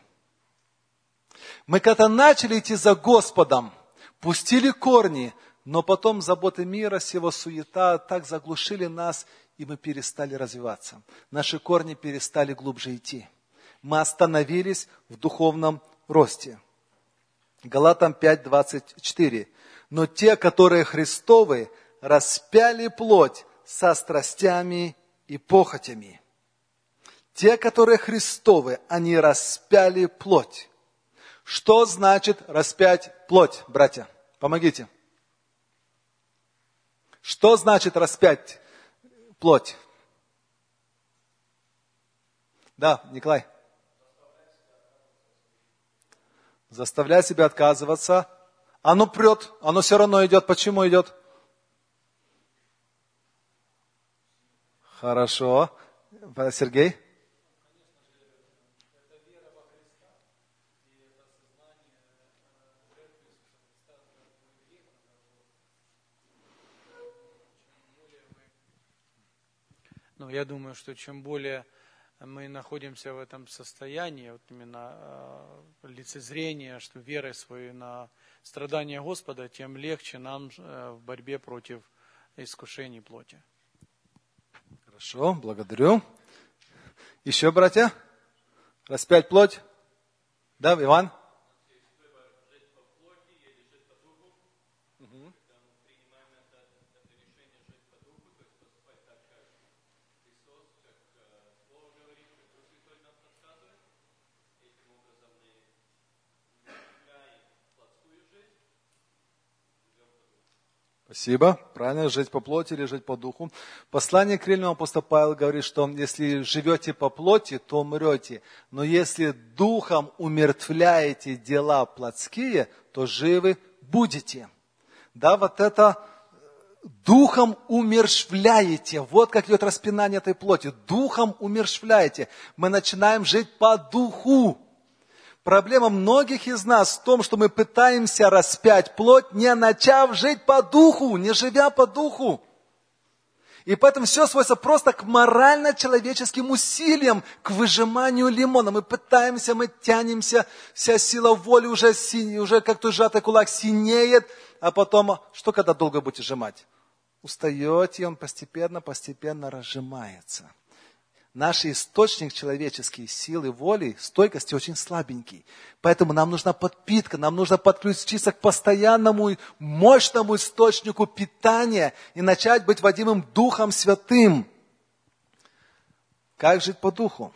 Мы когда начали идти за Господом, пустили корни, но потом заботы мира, сего суета так заглушили нас, и мы перестали развиваться. Наши корни перестали глубже идти мы остановились в духовном росте. Галатам 5:24. Но те, которые Христовы, распяли плоть со страстями и похотями. Те, которые Христовы, они распяли плоть. Что значит распять плоть, братья? Помогите. Что значит распять плоть? Да, Николай. Заставлять себя отказываться, оно прет, оно все равно идет. Почему идет? Хорошо. Сергей? Ну, я думаю, что чем более мы находимся в этом состоянии, вот именно э, лицезрения, что верой своей на страдания Господа, тем легче нам э, в борьбе против искушений плоти. Хорошо, благодарю. Еще, братья? Распять плоть? Да, Иван? Спасибо. Правильно, жить по плоти или жить по духу. Послание к Римлянам апостол Павел говорит, что если живете по плоти, то умрете. Но если духом умертвляете дела плотские, то живы будете. Да, вот это э, духом умершвляете. Вот как идет распинание этой плоти. Духом умершвляете. Мы начинаем жить по духу. Проблема многих из нас в том, что мы пытаемся распять плоть, не начав жить по духу, не живя по духу. И поэтому все сводится просто к морально-человеческим усилиям, к выжиманию лимона. Мы пытаемся, мы тянемся, вся сила воли уже, уже как-то сжатый кулак синеет, а потом, что когда долго будете сжимать? Устаете, и он постепенно, постепенно разжимается наш источник человеческий силы воли, стойкости очень слабенький. Поэтому нам нужна подпитка, нам нужно подключиться к постоянному мощному источнику питания и начать быть водимым Духом Святым. Как жить по Духу?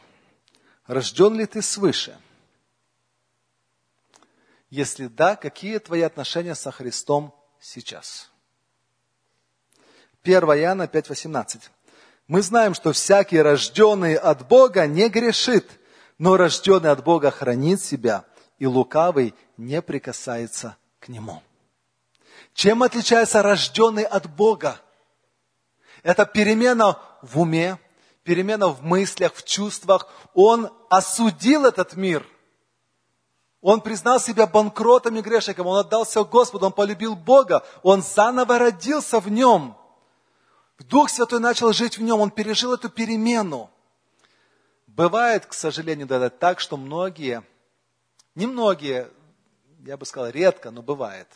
Рожден ли ты свыше? Если да, какие твои отношения со Христом сейчас? 1 Иоанна 5,18. Мы знаем, что всякий рожденный от Бога не грешит, но рожденный от Бога хранит себя, и лукавый не прикасается к нему. Чем отличается рожденный от Бога? Это перемена в уме, перемена в мыслях, в чувствах. Он осудил этот мир. Он признал себя банкротом и грешником. Он отдался Господу, он полюбил Бога. Он заново родился в нем – Дух Святой начал жить в нем, он пережил эту перемену. Бывает, к сожалению, да, так, что многие, не многие, я бы сказал, редко, но бывает,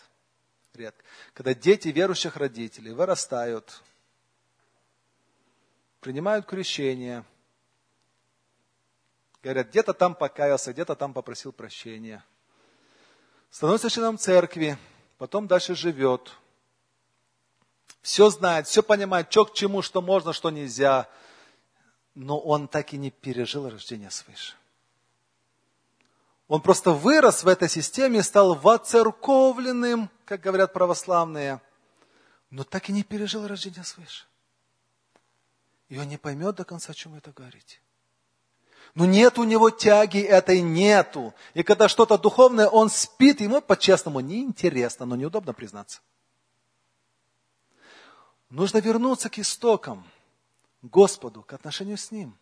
редко, когда дети верующих родителей вырастают, принимают крещение, говорят, где-то там покаялся, где-то там попросил прощения, становится членом церкви, потом дальше живет – все знает, все понимает, что к чему, что можно, что нельзя. Но он так и не пережил рождение свыше. Он просто вырос в этой системе, стал воцерковленным, как говорят православные, но так и не пережил рождение свыше. И он не поймет до конца, о чем это говорить. Но нет у него тяги этой нету. И когда что-то духовное, он спит, ему по-честному неинтересно, но неудобно признаться. Нужно вернуться к истокам, к Господу, к отношению с Ним.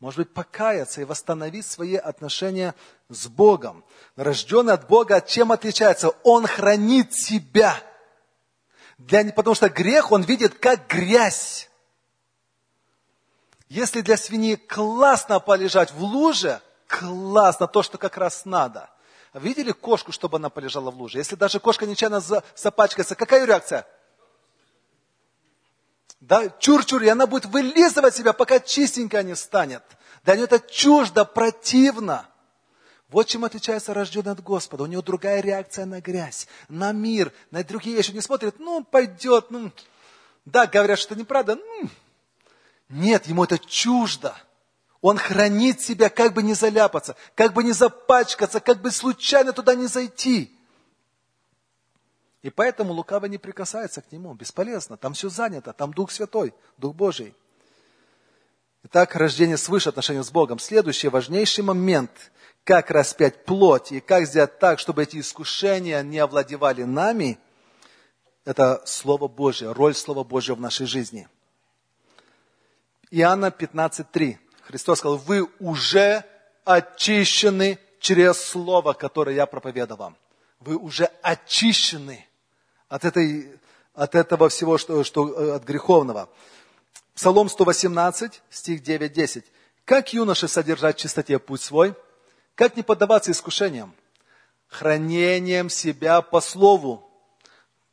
Может быть, покаяться и восстановить свои отношения с Богом. Рожденный от Бога чем отличается? Он хранит себя. Для, потому что грех он видит как грязь. Если для свиньи классно полежать в луже, классно, то, что как раз надо. Видели кошку, чтобы она полежала в луже? Если даже кошка нечаянно запачкается, какая ее реакция? Да, чур-чур, и она будет вылизывать себя, пока чистенькая не станет. Для нее это чуждо, противно. Вот чем отличается рожденный от Господа. У него другая реакция на грязь, на мир, на другие вещи. Не смотрит, ну, пойдет, ну, да, говорят, что неправда, ну, нет, ему это чуждо. Он хранит себя, как бы не заляпаться, как бы не запачкаться, как бы случайно туда не зайти. И поэтому лукаво не прикасается к нему. Бесполезно. Там все занято. Там Дух Святой, Дух Божий. Итак, рождение свыше отношения с Богом. Следующий важнейший момент, как распять плоть и как сделать так, чтобы эти искушения не овладевали нами, это Слово Божье, роль Слова Божьего в нашей жизни – Иоанна 15.3. Христос сказал, вы уже очищены через Слово, которое я проповедовал вам. Вы уже очищены от, этой, от этого всего, что, что, от греховного. Псалом 118, стих 9-10. Как юноше содержать в чистоте путь свой? Как не поддаваться искушениям? Хранением себя по слову.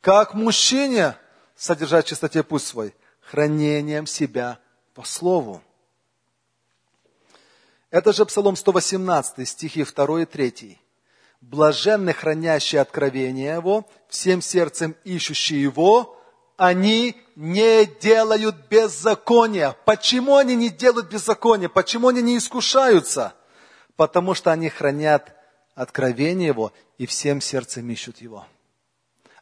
Как мужчине содержать в чистоте путь свой? Хранением себя по слову. Это же Псалом 118, стихи 2 и 3. Блаженны, хранящие откровение Его, всем сердцем ищущие Его, они не делают беззакония. Почему они не делают беззакония? Почему они не искушаются? Потому что они хранят откровение Его и всем сердцем ищут Его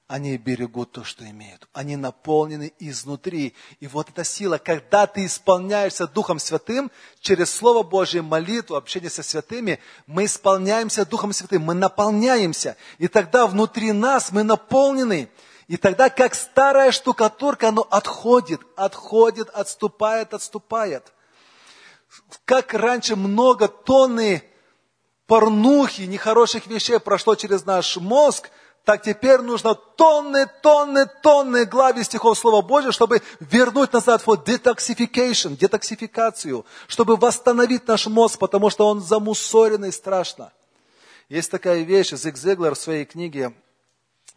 они берегут то, что имеют. Они наполнены изнутри. И вот эта сила, когда ты исполняешься Духом Святым, через Слово Божье, молитву, общение со святыми, мы исполняемся Духом Святым, мы наполняемся. И тогда внутри нас мы наполнены. И тогда, как старая штукатурка, оно отходит, отходит, отступает, отступает. Как раньше много тонны порнухи, нехороших вещей прошло через наш мозг – так теперь нужно тонны, тонны, тонны главе стихов Слова Божьего, чтобы вернуть назад в детоксификацию, детоксификацию, чтобы восстановить наш мозг, потому что он замусоренный страшно. Есть такая вещь, Зиг Зиглер в своей книге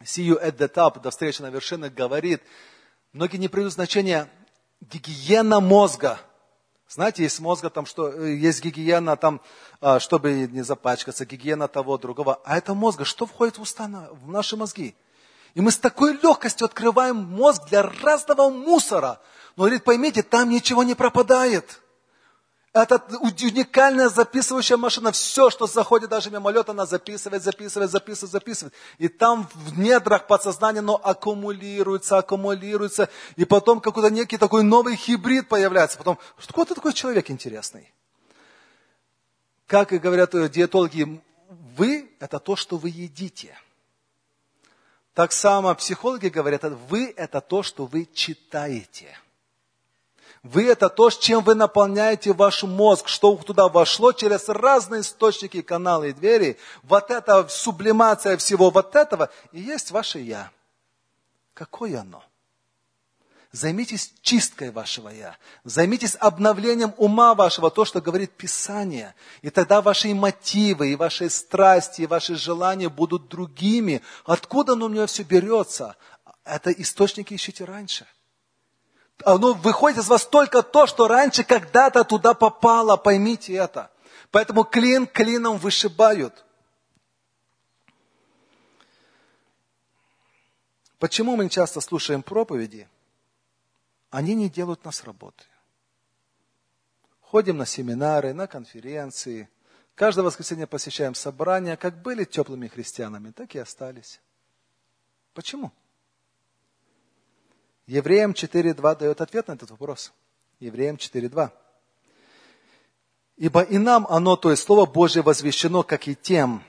«See you at the top», «До встречи на вершинах» говорит, многие не придают значения гигиена мозга – знаете, есть мозга там, что э, есть гигиена там, а, чтобы не запачкаться, гигиена того, другого. А это мозга, что входит в уста, в наши мозги? И мы с такой легкостью открываем мозг для разного мусора. Но, говорит, поймите, там ничего не пропадает. Это уникальная записывающая машина. Все, что заходит даже мимолет, она записывает, записывает, записывает, записывает. И там в недрах подсознания оно аккумулируется, аккумулируется. И потом какой-то некий такой новый хибрид появляется. Потом, что ты такой человек интересный? Как и говорят диетологи, вы – это то, что вы едите. Так само психологи говорят, вы – это то, что вы читаете – вы это то, чем вы наполняете ваш мозг, что туда вошло через разные источники, каналы и двери. Вот это сублимация всего вот этого и есть ваше «я». Какое оно? Займитесь чисткой вашего «я». Займитесь обновлением ума вашего, то, что говорит Писание. И тогда ваши мотивы, и ваши страсти, и ваши желания будут другими. Откуда оно у меня все берется? Это источники ищите раньше оно выходит из вас только то, что раньше когда-то туда попало, поймите это. Поэтому клин клином вышибают. Почему мы часто слушаем проповеди? Они не делают нас работы. Ходим на семинары, на конференции. Каждое воскресенье посещаем собрания. Как были теплыми христианами, так и остались. Почему? Евреям 4.2 дает ответ на этот вопрос. Евреям 4.2. Ибо и нам оно, то есть Слово Божье, возвещено, как и тем,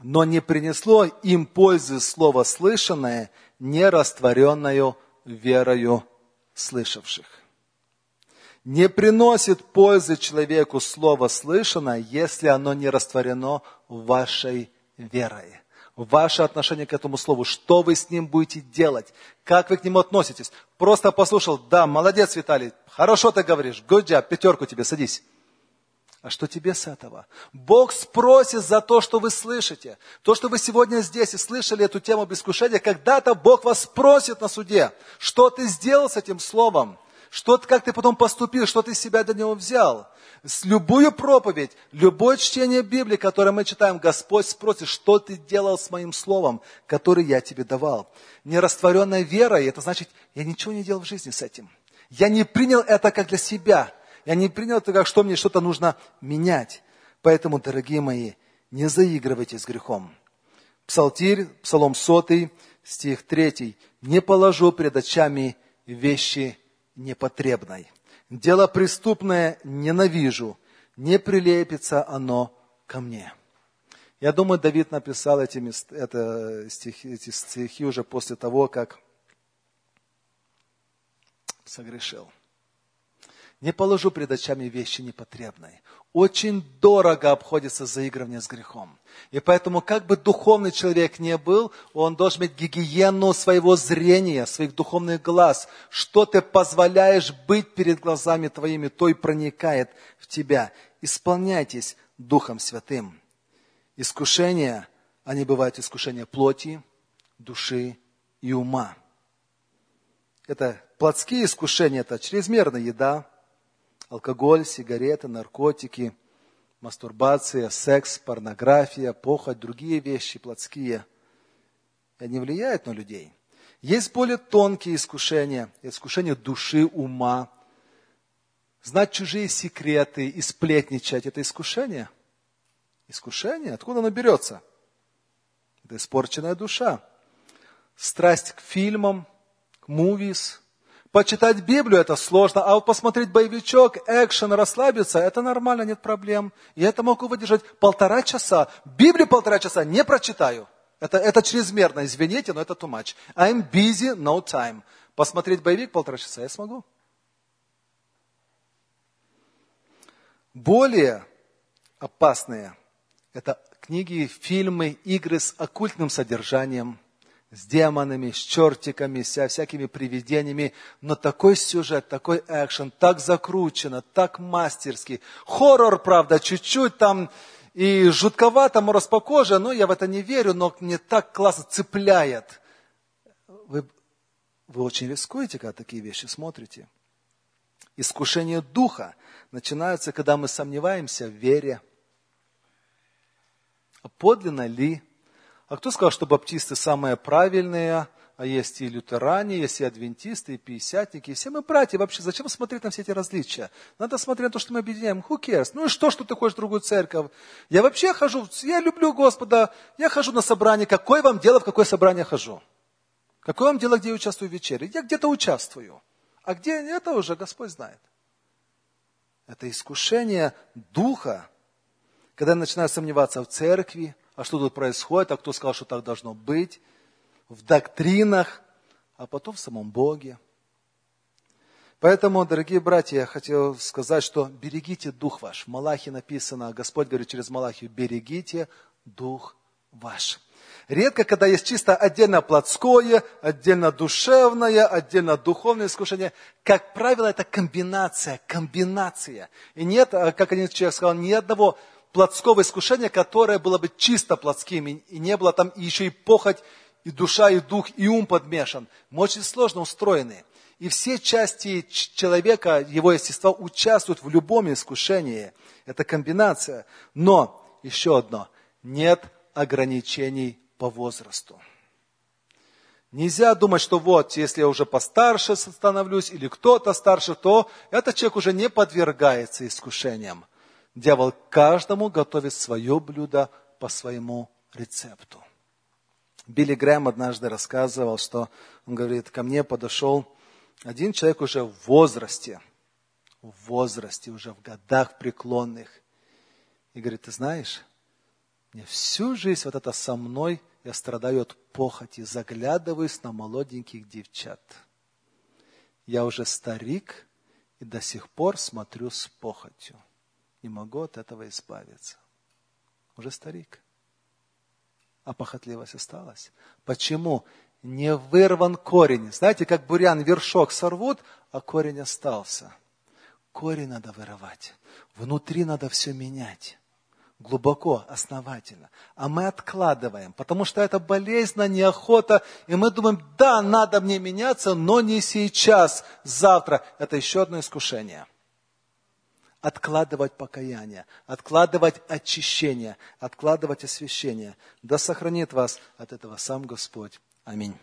но не принесло им пользы Слово слышанное, не растворенное верою слышавших. Не приносит пользы человеку Слово слышанное, если оно не растворено вашей верой. Ваше отношение к этому Слову, что вы с ним будете делать, как вы к нему относитесь. Просто послушал, да, молодец, Виталий, хорошо ты говоришь, good job, пятерку тебе, садись. А что тебе с этого? Бог спросит за то, что вы слышите. То, что вы сегодня здесь и слышали эту тему об искушении, когда-то Бог вас спросит на суде, что ты сделал с этим словом, что, как ты потом поступил, что ты себя для него взял. С любую проповедь, любое чтение Библии, которое мы читаем, Господь спросит, что ты делал с моим словом, которое я тебе давал. Нерастворенная вера, и это значит, я ничего не делал в жизни с этим. Я не принял это как для себя. Я не принял это как, что мне что-то нужно менять. Поэтому, дорогие мои, не заигрывайте с грехом. Псалтирь, Псалом сотый, стих третий. «Не положу пред очами вещи непотребной. Дело преступное ненавижу, не прилепится оно ко мне». Я думаю, Давид написал эти, это, стихи, эти стихи уже после того, как согрешил. Не положу пред очами вещи непотребной. Очень дорого обходится заигрывание с грехом. И поэтому, как бы духовный человек не был, он должен иметь гигиену своего зрения, своих духовных глаз. Что ты позволяешь быть перед глазами твоими, то и проникает в тебя. Исполняйтесь Духом Святым. Искушения, они бывают искушения плоти, души и ума. Это плотские искушения, это чрезмерная еда, алкоголь, сигареты, наркотики, мастурбация, секс, порнография, похоть, другие вещи плотские. Они влияют на людей. Есть более тонкие искушения, искушения души, ума. Знать чужие секреты и сплетничать – это искушение. Искушение? Откуда оно берется? Это испорченная душа. Страсть к фильмам, к мувис, Почитать Библию это сложно, а вот посмотреть боевичок, экшен, расслабиться, это нормально, нет проблем. И это могу выдержать полтора часа. Библию полтора часа не прочитаю. Это, это чрезмерно, извините, но это too much. I'm busy, no time. Посмотреть боевик полтора часа я смогу. Более опасные – это книги, фильмы, игры с оккультным содержанием – с демонами, с чертиками, со всякими привидениями. Но такой сюжет, такой экшен, так закручено, так мастерски. Хоррор, правда, чуть-чуть там и жутковато, распокоже, но я в это не верю, но мне так классно цепляет. Вы, вы очень рискуете, когда такие вещи смотрите. Искушение духа начинается, когда мы сомневаемся в вере. Подлинно ли а кто сказал, что баптисты самые правильные, а есть и лютеране, есть и адвентисты, и пятидесятники, все мы братья. Вообще, зачем смотреть на все эти различия? Надо смотреть на то, что мы объединяем. Who cares? Ну и что, что ты хочешь в другую церковь? Я вообще хожу, я люблю Господа, я хожу на собрание. Какое вам дело, в какое собрание хожу? Какое вам дело, где я участвую в вечере? Я где-то участвую. А где это уже Господь знает. Это искушение духа, когда я начинаю сомневаться в церкви, а что тут происходит, а кто сказал, что так должно быть, в доктринах, а потом в самом Боге. Поэтому, дорогие братья, я хотел сказать, что берегите дух ваш. В Малахе написано, Господь говорит через Малахию, берегите дух ваш. Редко, когда есть чисто отдельно плотское, отдельно душевное, отдельно духовное искушение. Как правило, это комбинация, комбинация. И нет, как один человек сказал, ни одного плотского искушения, которое было бы чисто плотским, и не было там еще и похоть, и душа, и дух, и ум подмешан. Мы очень сложно устроены. И все части человека, его естества участвуют в любом искушении. Это комбинация. Но, еще одно, нет ограничений по возрасту. Нельзя думать, что вот, если я уже постарше становлюсь, или кто-то старше, то этот человек уже не подвергается искушениям. Дьявол каждому готовит свое блюдо по своему рецепту. Билли Грэм однажды рассказывал, что он говорит, ко мне подошел один человек уже в возрасте, в возрасте, уже в годах преклонных. И говорит, ты знаешь, мне всю жизнь вот это со мной, я страдаю от похоти, заглядываюсь на молоденьких девчат. Я уже старик и до сих пор смотрю с похотью. Не могу от этого избавиться. Уже старик. А похотливость осталась. Почему? Не вырван корень. Знаете, как бурян вершок сорвут, а корень остался. Корень надо вырывать. Внутри надо все менять глубоко, основательно. А мы откладываем, потому что это болезнь, неохота, и мы думаем, да, надо мне меняться, но не сейчас, завтра. Это еще одно искушение. Откладывать покаяние, откладывать очищение, откладывать освящение. Да сохранит вас от этого сам Господь. Аминь.